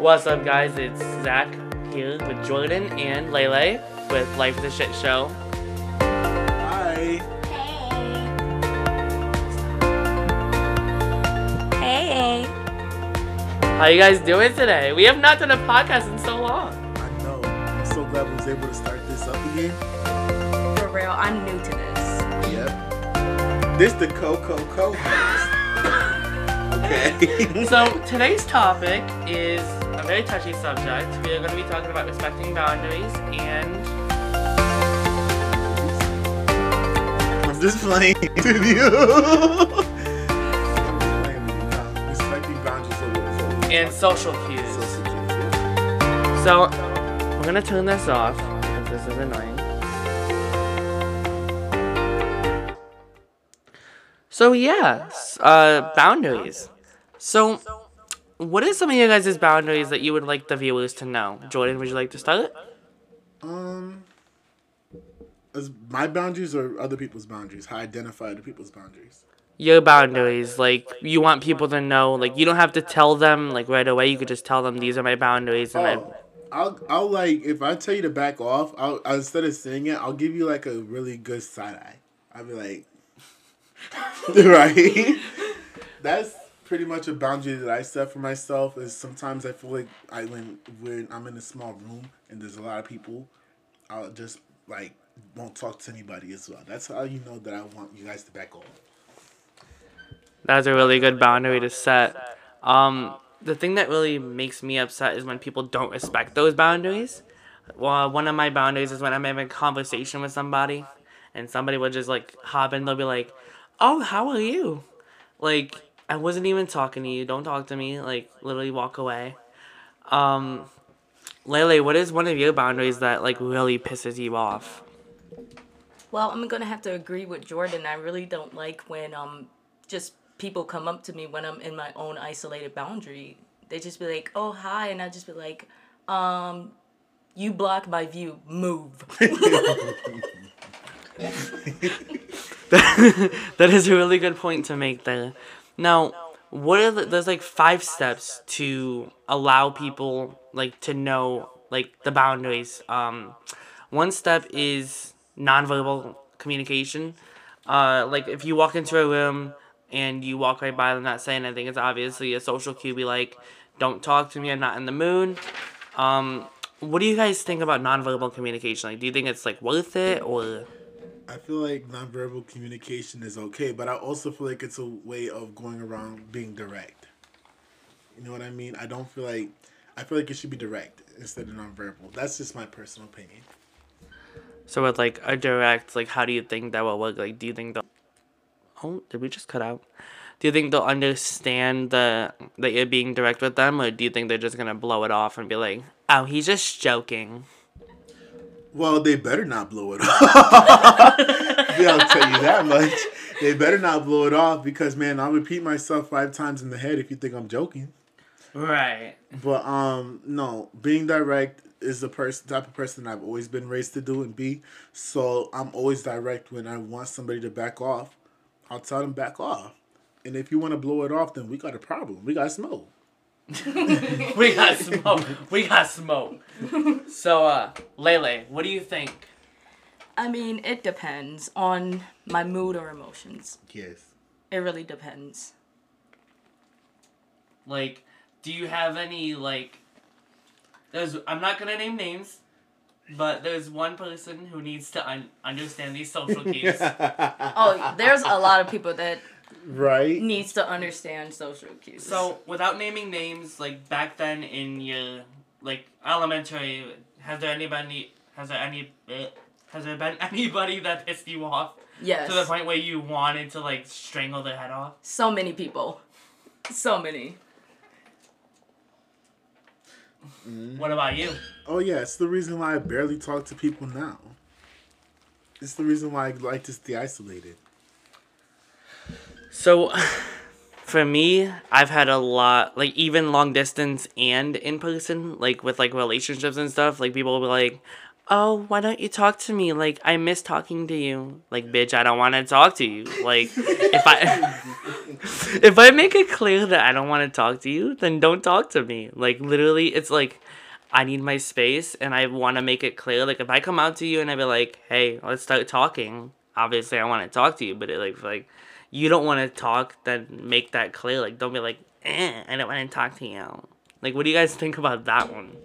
What's up, guys? It's Zach here with Jordan and Lele with Life is a Shit Show. Hi. Hey. Hey. How you guys doing today? We have not done a podcast in so long. I know. I'm so glad we was able to start this up again. For real, I'm new to this. Yep. This the Coco Coco. host. okay. So today's topic is a very touchy subject. We are going to be talking about respecting boundaries and I'm just playing with you. I'm just playing with you now. Respecting boundaries are what is what we and social cues. so. So we're gonna turn this off because this is annoying. So yes, uh, boundaries. So, what are some of your guys' boundaries that you would like the viewers to know? Jordan, would you like to start? It? Um, is my boundaries or other people's boundaries? How I identify other people's boundaries? Your boundaries, like you want people to know, like you don't have to tell them like right away. You could just tell them these are my boundaries, and Oh, I'll I'll like if I tell you to back off, I'll, I'll instead of saying it, I'll give you like a really good side eye. I'll be like, right. That's pretty much a boundary that I set for myself. Is sometimes I feel like I when when I'm in a small room and there's a lot of people, I'll just like won't talk to anybody as well. That's how you know that I want you guys to back off. That's a really good boundary to set. Um, the thing that really makes me upset is when people don't respect those boundaries. Well, one of my boundaries is when I'm having a conversation with somebody, and somebody would just like hop in. They'll be like, "Oh, how are you?" Like I wasn't even talking to you. Don't talk to me. Like literally walk away. Um, Lele, what is one of your boundaries that like really pisses you off? Well, I'm gonna have to agree with Jordan. I really don't like when um just people come up to me when I'm in my own isolated boundary. They just be like, "Oh, hi," and I just be like, um, "You block my view. Move." that is a really good point to make there. Now, what are the, there's like five steps to allow people like to know like the boundaries. Um, one step is nonverbal communication. Uh, like if you walk into a room and you walk right by them not saying anything, it's obviously a social cue. Be like, don't talk to me. I'm not in the mood. Um, what do you guys think about nonverbal communication? Like, do you think it's like worth it or? I feel like nonverbal communication is okay, but I also feel like it's a way of going around being direct. You know what I mean? I don't feel like I feel like it should be direct instead of nonverbal. That's just my personal opinion. So with like a direct, like how do you think that will work? Like do you think they'll Oh, did we just cut out? Do you think they'll understand the that you're being direct with them or do you think they're just gonna blow it off and be like, Oh, he's just joking? Well, they better not blow it off. yeah, I'll tell you that much. They better not blow it off because man, I'll repeat myself five times in the head if you think I'm joking. Right. But um, no, being direct is the person type of person I've always been raised to do and be. So I'm always direct when I want somebody to back off. I'll tell them back off. And if you want to blow it off, then we got a problem. We got smoke. we got smoke. We got smoke. So uh Lele, what do you think? I mean, it depends on my mood or emotions. Yes. It really depends. Like, do you have any like? There's I'm not gonna name names, but there's one person who needs to un- understand these social cues. Oh, there's a lot of people that right. needs to understand social cues. so without naming names, like back then in your like elementary, has there anybody? Has there any? eh, Has there been anybody that pissed you off yes, to the point where you wanted to like strangle their head off? so many people, so many. What about you? Oh yeah, it's the reason why I barely talk to people now. It's the reason why I like to stay isolated. So, for me, I've had a lot, like even long distance and in person, like with like relationships and stuff. Like people will be like, oh, why don't you talk to me? Like, I miss talking to you. Like, bitch, I don't want to talk to you. Like, if I if I make it clear that I don't want to talk to you, then don't talk to me. Like, literally, it's like I need my space, and I want to make it clear. Like, if I come out to you and I be like, hey, let's start talking. Obviously, I want to talk to you, but it like like you don't want to talk, then make that clear. Like, don't be like, eh, I don't want to talk to you. Like, what do you guys think about that one?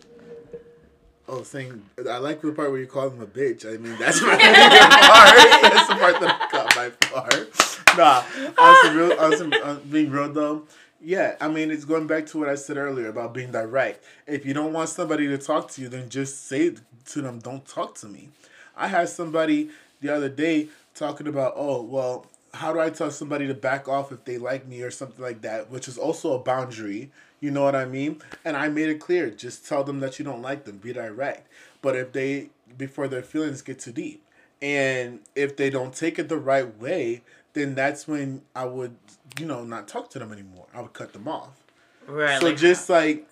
Oh, saying I like the part where you call him a bitch. I mean, that's my favorite part. That's the part that I got by far. Nah, on real, on some, on being real though. Yeah, I mean, it's going back to what I said earlier about being direct. If you don't want somebody to talk to you, then just say to them, "Don't talk to me." I had somebody the other day talking about, oh, well, how do I tell somebody to back off if they like me or something like that, which is also a boundary. You know what I mean? And I made it clear. Just tell them that you don't like them. Be direct. But if they before their feelings get too deep, and if they don't take it the right way, then that's when I would, you know, not talk to them anymore. I would cut them off. Right. So like, just like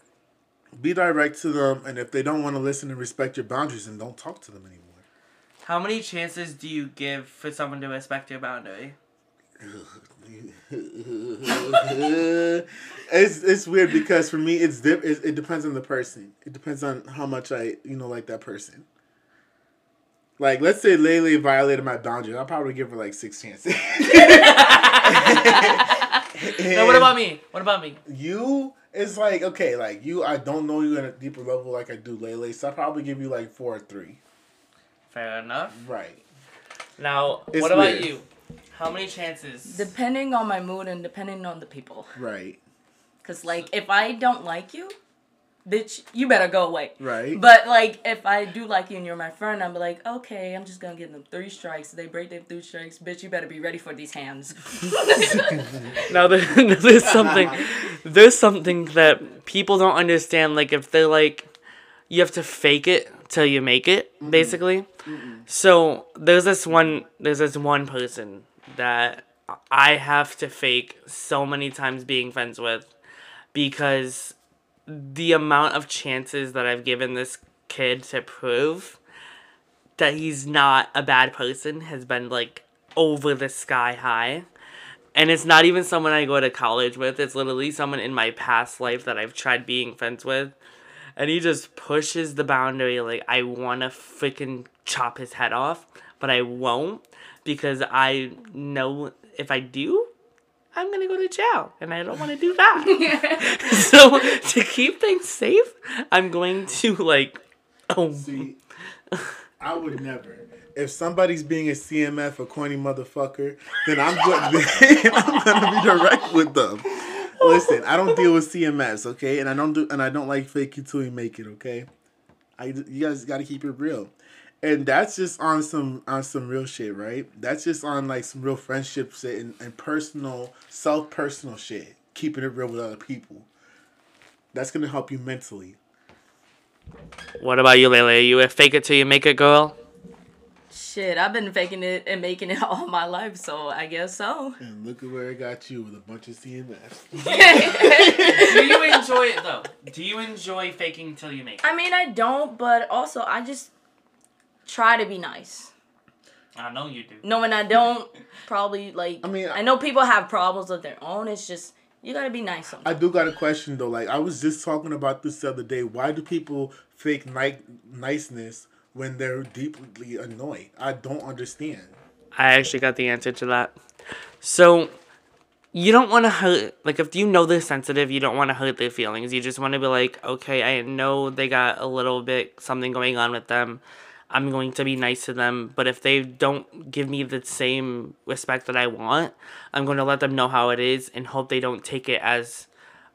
be direct to them, and if they don't want to listen and respect your boundaries, then don't talk to them anymore. How many chances do you give for someone to respect your boundary? it's it's weird because for me it's dip it, it depends on the person. It depends on how much I you know like that person. Like let's say Lele violated my boundaries, I'll probably give her like six chances. no, what about me? What about me? You it's like okay, like you I don't know you at a deeper level like I do Lele, so I probably give you like four or three. Fair enough. Right. Now, it's what about weird. you? How many chances? Depending on my mood and depending on the people. Right. Cause like if I don't like you, bitch, you better go away. Right. But like if I do like you and you're my friend, I'm like, okay, I'm just gonna give them three strikes. They break their three strikes, bitch. You better be ready for these hands. now there, there's something, there's something that people don't understand. Like if they're like, you have to fake it till you make it, mm-hmm. basically. Mm-hmm. So there's this one, there's this one person that I have to fake so many times being friends with because the amount of chances that I've given this kid to prove that he's not a bad person has been like over the sky high. And it's not even someone I go to college with, it's literally someone in my past life that I've tried being friends with. And he just pushes the boundary like I wanna freaking chop his head off, but I won't because I know if I do, I'm gonna go to jail, and I don't want to do that. so to keep things safe, I'm going to like. Oh. See, I would never. If somebody's being a CMF, a corny motherfucker, then I'm going. I'm gonna be direct with them. Listen, I don't deal with CMS, okay, and I don't do, and I don't like fake it till you make it, okay. I you guys got to keep it real and that's just on some on some real shit, right? That's just on like some real friendship shit and, and personal self personal shit. Keeping it real with other people. That's gonna help you mentally. What about you, Lele? You a fake it till you make it, girl? Shit, I've been faking it and making it all my life, so I guess so. And look at where it got you with a bunch of CMS. Do you enjoy it though? Do you enjoy faking till you make it? I mean, I don't, but also I just try to be nice. I know you do. No, and I don't probably like. I mean, I know people have problems of their own. It's just you gotta be nice. Sometimes. I do got a question though. Like I was just talking about this the other day. Why do people fake ni- niceness when they're deeply annoyed? I don't understand. I actually got the answer to that. So you don't want to hurt like if you know they're sensitive you don't want to hurt their feelings you just want to be like okay i know they got a little bit something going on with them I'm going to be nice to them. But if they don't give me the same respect that I want, I'm going to let them know how it is and hope they don't take it as,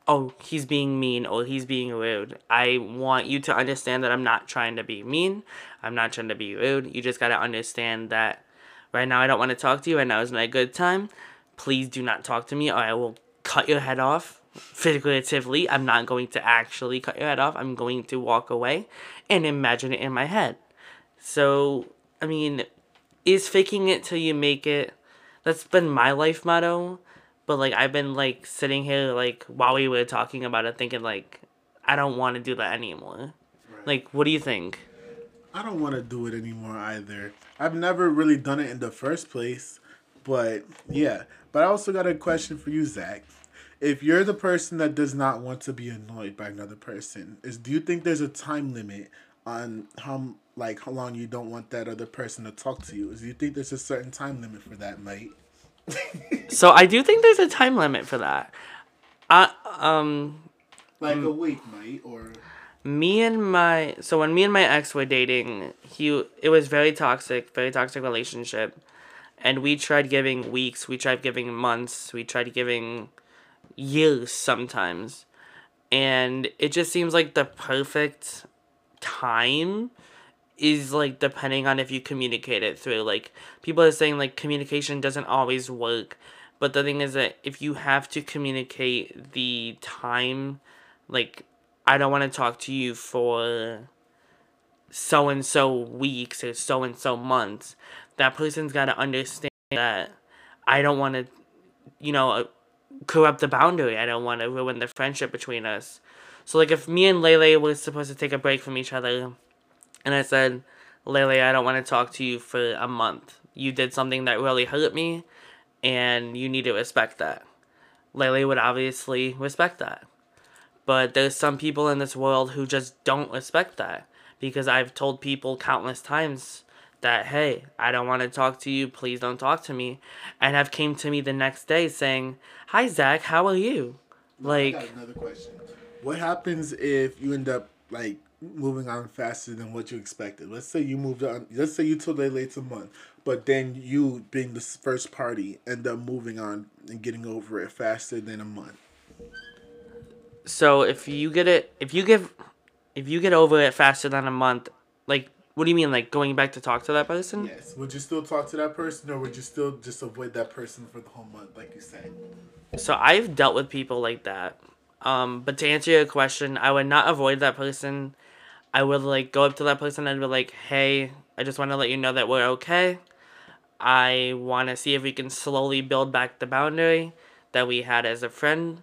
oh, he's being mean or he's being rude. I want you to understand that I'm not trying to be mean. I'm not trying to be rude. You just got to understand that right now I don't want to talk to you. Right now isn't a good time. Please do not talk to me or I will cut your head off figuratively. I'm not going to actually cut your head off. I'm going to walk away and imagine it in my head. So, I mean, is faking it till you make it. That's been my life motto. But like I've been like sitting here like while we were talking about it thinking like I don't want to do that anymore. Right. Like what do you think? I don't want to do it anymore either. I've never really done it in the first place, but yeah. But I also got a question for you, Zach. If you're the person that does not want to be annoyed by another person, is do you think there's a time limit on how like how long you don't want that other person to talk to you? Do you think there's a certain time limit for that, mate? so I do think there's a time limit for that. I um like a week, mate, or me and my so when me and my ex were dating, he it was very toxic, very toxic relationship. And we tried giving weeks, we tried giving months, we tried giving years sometimes. And it just seems like the perfect time is like depending on if you communicate it through. Like people are saying like communication doesn't always work. But the thing is that if you have to communicate the time, like I don't want to talk to you for so and so weeks or so and so months, that person's got to understand that I don't want to, you know, corrupt the boundary. I don't want to ruin the friendship between us. So, like, if me and Lele were supposed to take a break from each other, and I said, Lele, I don't want to talk to you for a month. You did something that really hurt me, and you need to respect that. Lele would obviously respect that. But there's some people in this world who just don't respect that. Because I've told people countless times that, hey, I don't want to talk to you, please don't talk to me. And have came to me the next day saying, Hi Zach, how are you? Like another question. What happens if you end up like moving on faster than what you expected. Let's say you moved on. Let's say you told Lele it's a month, but then you, being the first party, end up moving on and getting over it faster than a month. So if you get it, if you give, if you get over it faster than a month, like what do you mean, like going back to talk to that person? Yes. Would you still talk to that person, or would you still just avoid that person for the whole month, like you said? So I've dealt with people like that. Um, but to answer your question, I would not avoid that person I would like go up to that person and be like, "Hey, I just want to let you know that we're okay. I want to see if we can slowly build back the boundary that we had as a friend."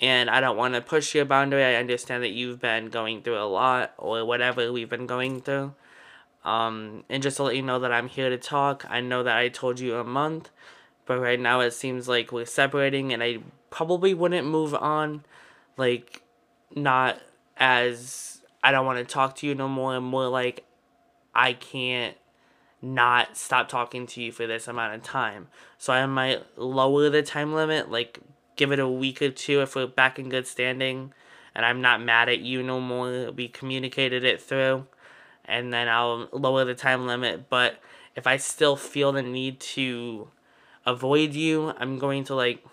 And I don't want to push your boundary. I understand that you've been going through a lot or whatever we've been going through. Um, and just to let you know that I'm here to talk. I know that I told you a month, but right now it seems like we're separating and I probably wouldn't move on like not as I don't want to talk to you no more and more like I can't not stop talking to you for this amount of time. So I might lower the time limit, like give it a week or two if we're back in good standing and I'm not mad at you no more. We communicated it through and then I'll lower the time limit. But if I still feel the need to avoid you, I'm going to like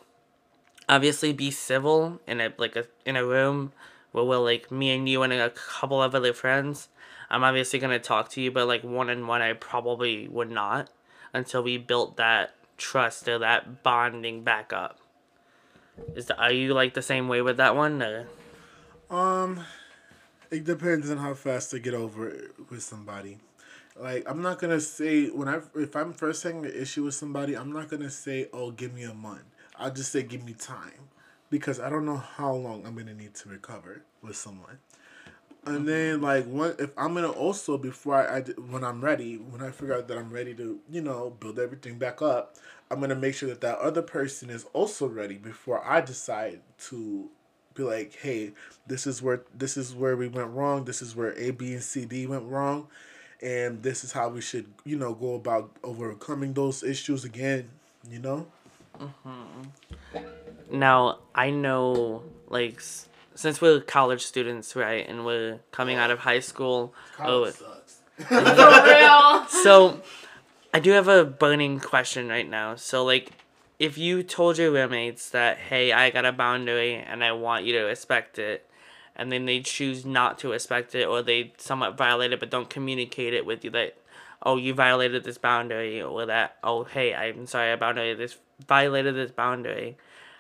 obviously be civil in a like a in a room where we're like me and you and a couple of other friends. I'm obviously gonna talk to you, but like one on one, I probably would not until we built that trust or that bonding back up. Is the, are you like the same way with that one? Or? Um, it depends on how fast I get over it with somebody. Like I'm not gonna say when I if I'm first having an issue with somebody, I'm not gonna say, "Oh, give me a month." I'll just say, "Give me time." because I don't know how long I'm gonna need to recover with someone. And mm-hmm. then like one, if I'm gonna also before I, I when I'm ready, when I figure out that I'm ready to you know build everything back up, I'm gonna make sure that that other person is also ready before I decide to be like, hey, this is where this is where we went wrong. This is where A, B, and C, D went wrong, and this is how we should you know go about overcoming those issues again. You know. Mm-hmm. Now, I know, like, since we're college students, right, and we're coming out of high school. College oh, sucks. For real. So, I do have a burning question right now. So, like, if you told your roommates that, hey, I got a boundary and I want you to respect it, and then they choose not to respect it, or they somewhat violate it but don't communicate it with you, that, oh, you violated this boundary, or that, oh, hey, I'm sorry, I violated this, violated this boundary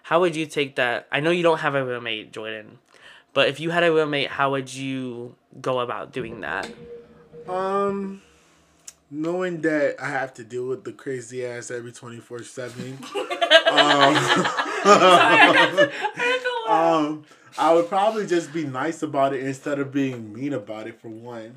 how would you take that? I know you don't have a roommate, Jordan, but if you had a roommate, how would you go about doing that? Um, knowing that I have to deal with the crazy ass every twenty four seven. Um, I would probably just be nice about it instead of being mean about it. For one,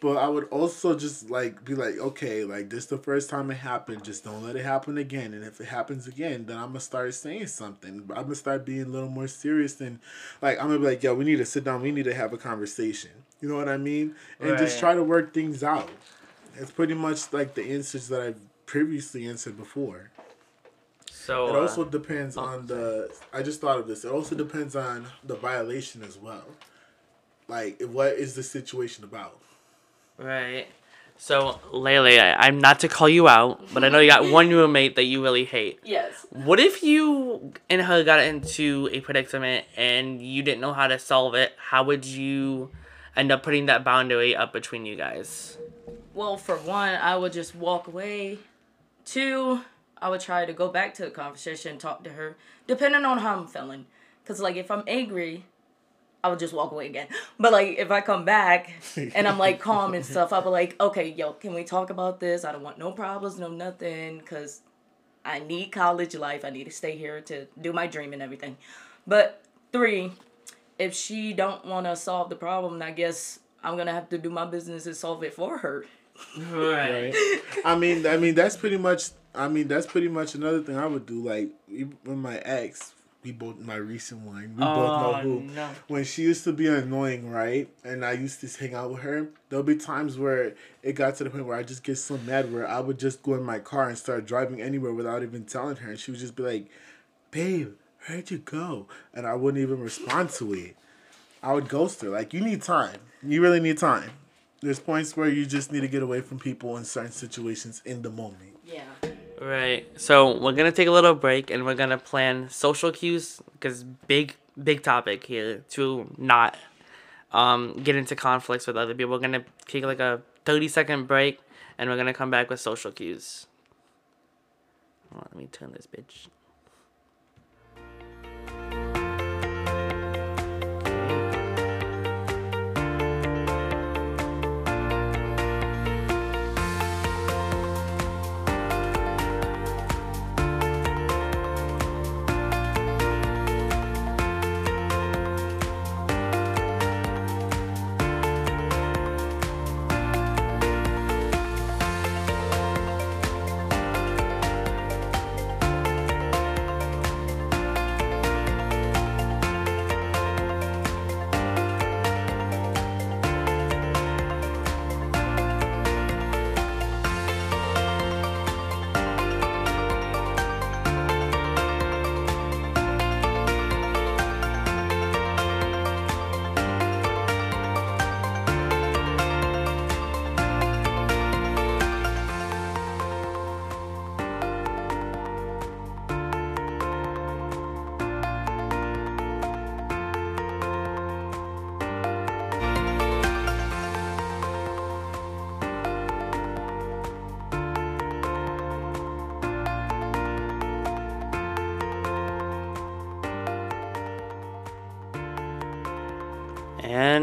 But I would also just like be like, okay, like this the first time it happened. Just don't let it happen again. And if it happens again, then I'm gonna start saying something. I'm gonna start being a little more serious than, like I'm gonna be like, yo, we need to sit down. We need to have a conversation. You know what I mean? And just try to work things out. It's pretty much like the answers that I've previously answered before. So It uh, also depends on the. I just thought of this. It also depends on the violation as well. Like, what is the situation about? Right. So, Lele, I, I'm not to call you out, but I know you got one roommate that you really hate. Yes. What if you and her got into a predicament and you didn't know how to solve it? How would you end up putting that boundary up between you guys? Well, for one, I would just walk away. Two, I would try to go back to the conversation, talk to her, depending on how I'm feeling. Cause like if I'm angry, I would just walk away again. But like if I come back and I'm like calm and stuff, I'll be like, okay, yo, can we talk about this? I don't want no problems, no nothing, cause I need college life. I need to stay here to do my dream and everything. But three, if she don't want to solve the problem, I guess I'm gonna have to do my business and solve it for her. Right. I mean, I mean that's pretty much. I mean that's pretty much another thing I would do. Like even when my ex, we both my recent one, we both know Oh, who. no. When she used to be annoying, right, and I used to hang out with her, there'll be times where it got to the point where I just get so mad where I would just go in my car and start driving anywhere without even telling her, and she would just be like, "Babe, where'd you go?" And I wouldn't even respond to it. I would ghost her. Like you need time. You really need time. There's points where you just need to get away from people in certain situations in the moment. Yeah. Right. So we're gonna take a little break and we're gonna plan social cues because big big topic here to not um get into conflicts with other people. We're gonna take like a thirty second break and we're gonna come back with social cues. On, let me turn this bitch.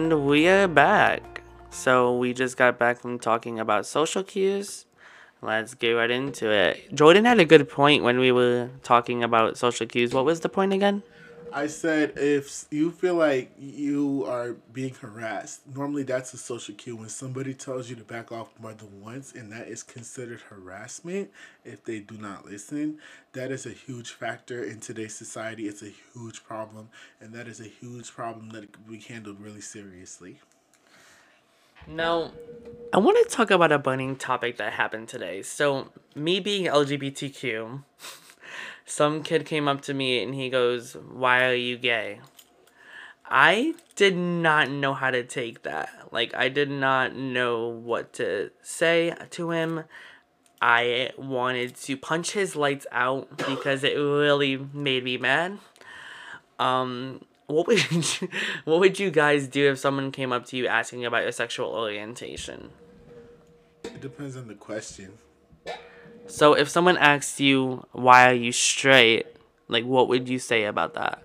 And we are back. So we just got back from talking about social cues. Let's get right into it. Jordan had a good point when we were talking about social cues. What was the point again? I said if you feel like you are being harassed, normally that's a social cue when somebody tells you to back off more than once, and that is considered harassment if they do not listen. That is a huge factor in today's society. It's a huge problem, and that is a huge problem that be handled really seriously. Now, I want to talk about a burning topic that happened today. So, me being LGBTQ, some kid came up to me and he goes, Why are you gay? I did not know how to take that. Like, I did not know what to say to him. I wanted to punch his lights out because it really made me mad. Um, what would you, what would you guys do if someone came up to you asking about your sexual orientation? It depends on the question. So if someone asks you why are you straight, like what would you say about that?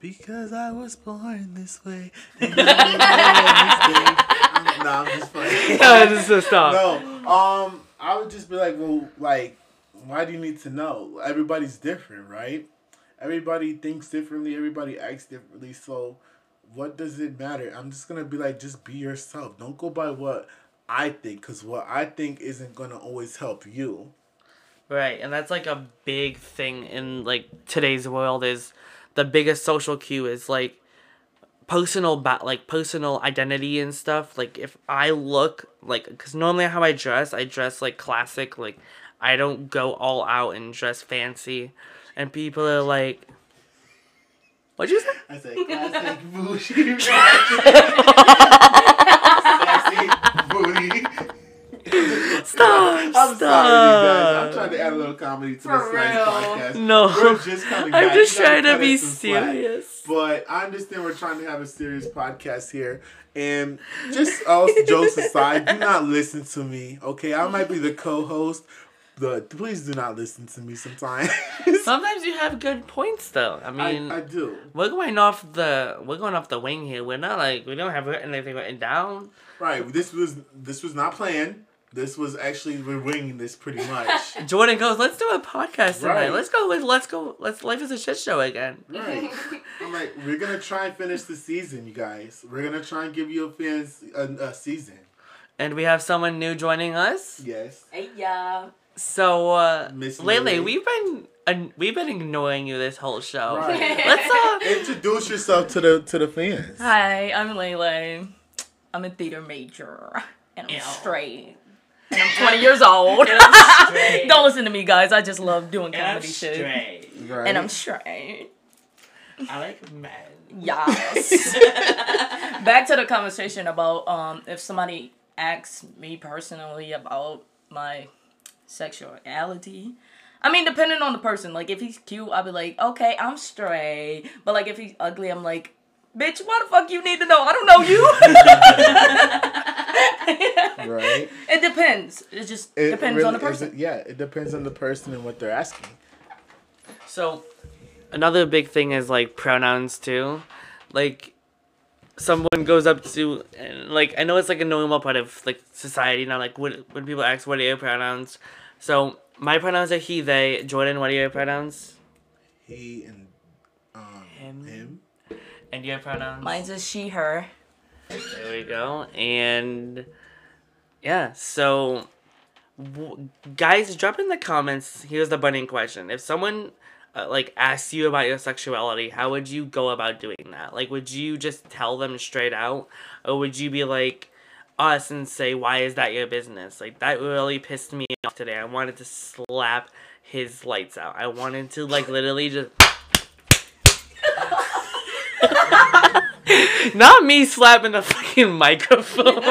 Because I was born this way. and you made a mistake. no, I'm just playing. this is stop. No, um, I would just be like, well, like, why do you need to know? Everybody's different, right? Everybody thinks differently. Everybody acts differently. So, what does it matter? I'm just gonna be like, just be yourself. Don't go by what I think, because what I think isn't gonna always help you. Right, and that's like a big thing in like today's world is the biggest social cue is like personal ba- like personal identity and stuff. Like if I look like cuz normally how I dress, I dress like classic like I don't go all out and dress fancy. And people are like What'd you say? I said classic bougie, Stop. I'm sorry, you guys. I'm stop. trying to add a little comedy to For this nice real. podcast. No. We're just coming I'm back. just You gotta trying to be us some slack. serious. But I understand we're trying to have a serious podcast here. And just all jokes aside, do not listen to me. Okay, I might be the co-host, but please do not listen to me sometimes. Sometimes you have good points though. I mean I, I do. We're going off the we're going off the wing here. We're not like we don't have anything written down. Right. This was this was not planned. This was actually we're winging this pretty much. Jordan goes, "Let's do a podcast tonight. Right. Let's go with let's go. Let's life is a shit show again." Right. I'm like, we're gonna try and finish the season, you guys. We're gonna try and give you fans a, a season. And we have someone new joining us. Yes. Hey, yeah. So, uh, Miss Lele, Lily. we've been uh, we've been ignoring you this whole show. Right. Let's uh, Introduce yourself to the to the fans. Hi, I'm Lele. I'm a theater major, and I'm Ew. straight. And I'm 20 years old. And I'm straight. Don't listen to me, guys. I just love doing and I'm comedy shit. straight. Right. And I'm straight. I like men. Yes. Back to the conversation about um, if somebody asks me personally about my sexuality. I mean, depending on the person. Like, if he's cute, I'll be like, okay, I'm straight. But like, if he's ugly, I'm like, bitch, why the fuck you need to know? I don't know you. right. It depends. It just It depends really on the isn't- person. Yeah, it depends on the person and what they're asking. So, another big thing is like pronouns too. Like, someone goes up to, and like, I know it's like a normal part of like society now. Like, when, when people ask, what are your pronouns? So, my pronouns are he, they. Jordan, what are your pronouns? He and um, Him. him. And your pronouns? Mine's a she, her. There we go. And yeah, so w- guys, drop in the comments. Here's the burning question: If someone uh, like asks you about your sexuality, how would you go about doing that? Like, would you just tell them straight out, or would you be like us and say, "Why is that your business?" Like that really pissed me off today. I wanted to slap his lights out. I wanted to like literally just. Not me slapping the fucking microphone.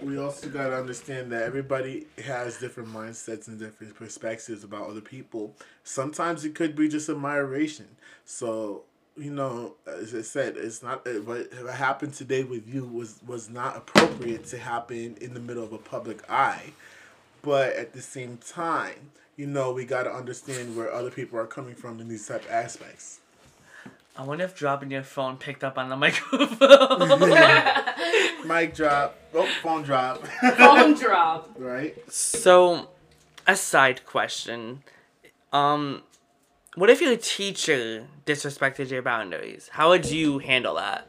We also gotta understand that everybody has different mindsets and different perspectives about other people. Sometimes it could be just admiration. So you know, as I said, it's not what happened today with you was was not appropriate to happen in the middle of a public eye. But at the same time, you know, we gotta understand where other people are coming from in these type aspects. I wonder if dropping your phone picked up on the microphone. Mic drop. Oh, phone drop. Phone drop. right. so, a side question. Um, what if your teacher disrespected your boundaries? How would you handle that?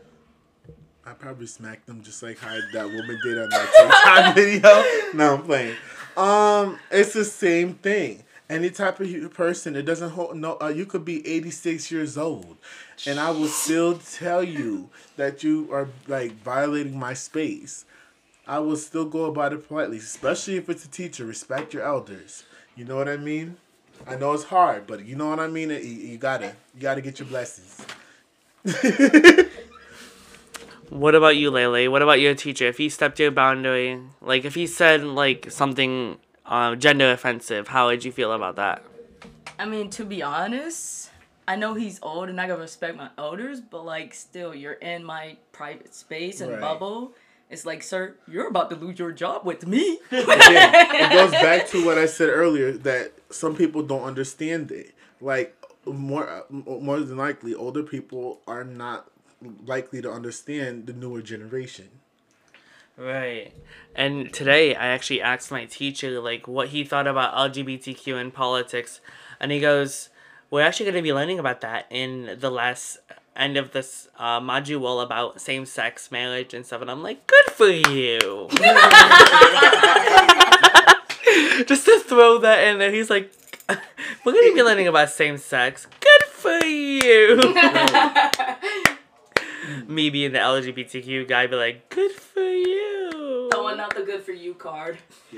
I probably smacked them just like how that woman did on that TikTok video. No, I'm playing. Um, it's the same thing. Any type of person, it doesn't hold. No, uh, you could be 86 years old, and I will still tell you that you are like violating my space. I will still go about it politely, especially if it's a teacher. Respect your elders. You know what I mean? I know it's hard, but you know what I mean. You, you gotta, you gotta get your blessings. What about you, Lele? What about your teacher? If he stepped your boundary, like if he said like something uh, gender offensive, how would you feel about that? I mean, to be honest, I know he's old and I gotta respect my elders, but like, still, you're in my private space and Right. bubble. It's like, sir, you're about to lose your job with me. Again, it goes back to what I said earlier that some people don't understand it. Like more more than likely, older people are not likely to understand the newer generation. Right. And today I actually asked my teacher like what he thought about LGBTQ in politics and he goes, "We're actually going to be learning about that in the last end of this uh, module about same sex marriage and stuff, and I'm like, good for you. Just to throw that in there, he's like, we're gonna be learning about same sex. Good for you. Me being the LGBTQ guy, be like, good for you. Throwing out the good for you card.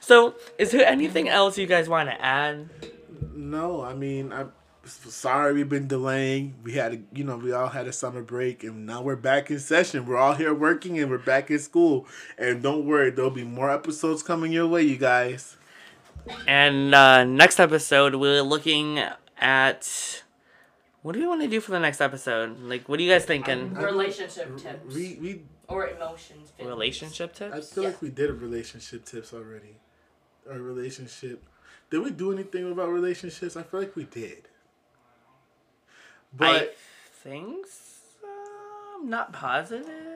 so, is there anything else you guys want to add? No, I mean, I'm sorry we've been delaying. We had, a, you know, we all had a summer break, and now we're back in session. We're all here working, and we're back in school. And don't worry, there'll be more episodes coming your way, you guys. And uh, next episode, we're looking at. What do we want to do for the next episode? Like, what are you guys thinking? Um, relationship tips. We we or emotions. fitness. Relationship tips. I feel Yeah. like we did a relationship tips already. Or relationship. Did we do anything about relationships? I feel like we did. I But think so. I'm not positive.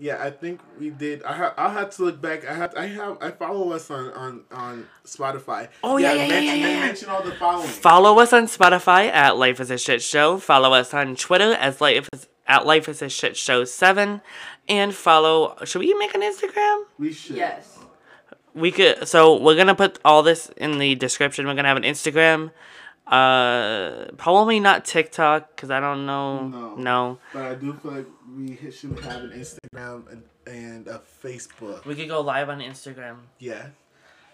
Yeah, I think we did. I ha- I'll have to look back. I have I have I follow us on on on Spotify. Oh, yeah, yeah, yeah, mention, yeah, yeah. Mention all the following. Follow us on Spotify at Life is a Shit Show. Follow us on Twitter as Life is, at Life is a Shit Show 7. And follow. Should we make an Instagram? we should. Yes. We could. So we're going to put all this in the description. We're going to have an Instagram. Uh, probably not TikTok because I don't know. No. no. But I do feel like we should have an Instagram and, and a Facebook. We could go live on Instagram. Yeah.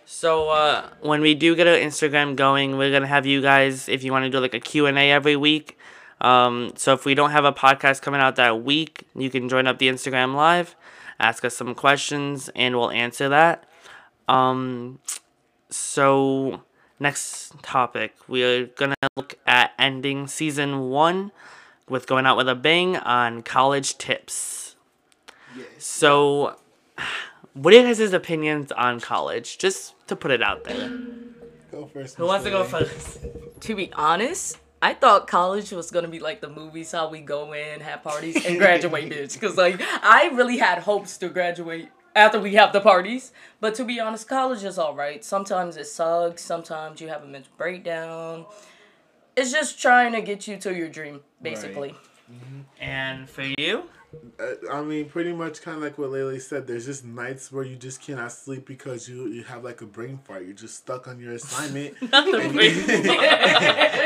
So uh, when we do get our Instagram going, we're gonna have you guys if you want to do like a Q and A every week. Um, so if we don't have a podcast coming out that week, you can join up the Instagram live, ask us some questions, and we'll answer that. Um, so next topic, we're gonna look at ending season one with going out with a bang on college tips. Yes. So, what are your guys' opinions on college? Just to put it out there. Go first. Who wants to go first? To be honest, I thought college was gonna be like the movies, how we go in, have parties, and graduate, bitch. Cause like I really had hopes to graduate after we have the parties. But to be honest, college is alright. Sometimes it sucks. Sometimes you have a mental breakdown. It's just trying to get you to your dream, basically. And for you? Uh, I mean, pretty much kind of like what Lele said. There's just nights where you just cannot sleep because you you have like a brain fart. You're just stuck on your assignment, and, you,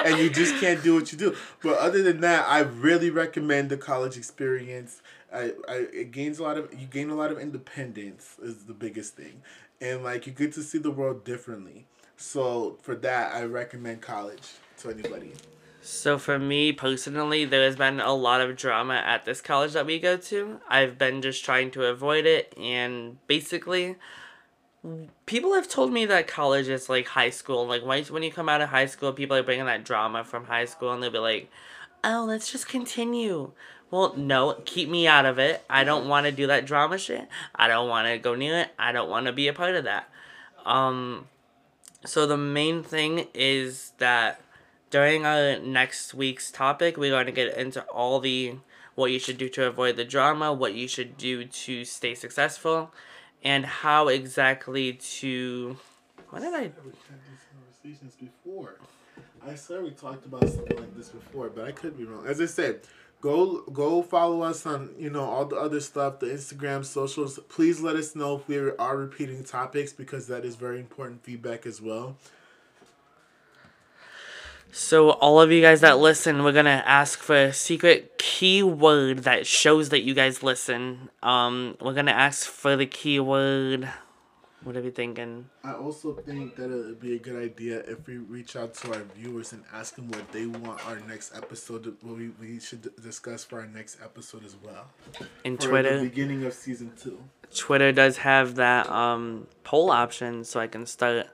and you just can't do what you do. But other than that, I really recommend the college experience. I, I it gains a lot of you gain a lot of independence is the biggest thing, and like you get to see the world differently. So for that, I recommend college to anybody. So for me personally, there has been a lot of drama at this college that we go to. I've been just trying to avoid it, and basically, people have told me that college is like high school. Like when when you come out of high school, people are bringing that drama from high school, and they'll be like, "Oh, let's just continue." Well, no, keep me out of it. I don't want to do that drama shit. I don't want to go near it. I don't want to be a part of that. Um, so the main thing is that during our next week's topic, we're going to get into all the what you should do to avoid the drama, what you should do to stay successful, and how exactly to. What did I? We've had these conversations before. I swear we talked about something like this before, but I could be wrong. As I said, go go follow us on you know all the other stuff, the Instagram, socials. Please let us know if we are repeating topics because that is very important feedback as well. So all of you guys that listen, we're gonna ask for a secret keyword that shows that you guys listen. Um, we're gonna ask for the keyword. What are you thinking? I also think that it would be a good idea if we reach out to our viewers and ask them what they want our next episode, what we, we should d- discuss for our next episode as well. In For Twitter. the beginning of season two. Twitter does have that um, poll option, so I can start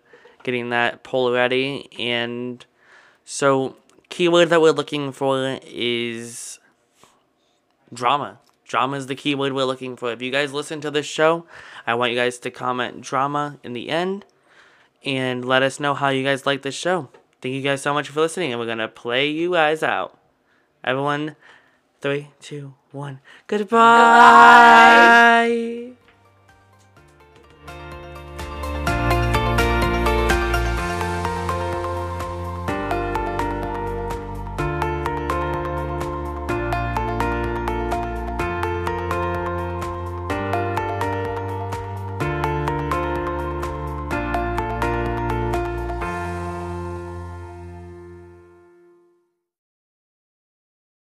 getting that poll ready. And so, keyword that we're looking for is drama. Drama is the keyword we're looking for. If you guys listen to this show, I want you guys to comment drama in the end and let us know how you guys like this show. Thank you guys so much for listening, and we're gonna play you guys out. Everyone, three, two, one. Goodbye.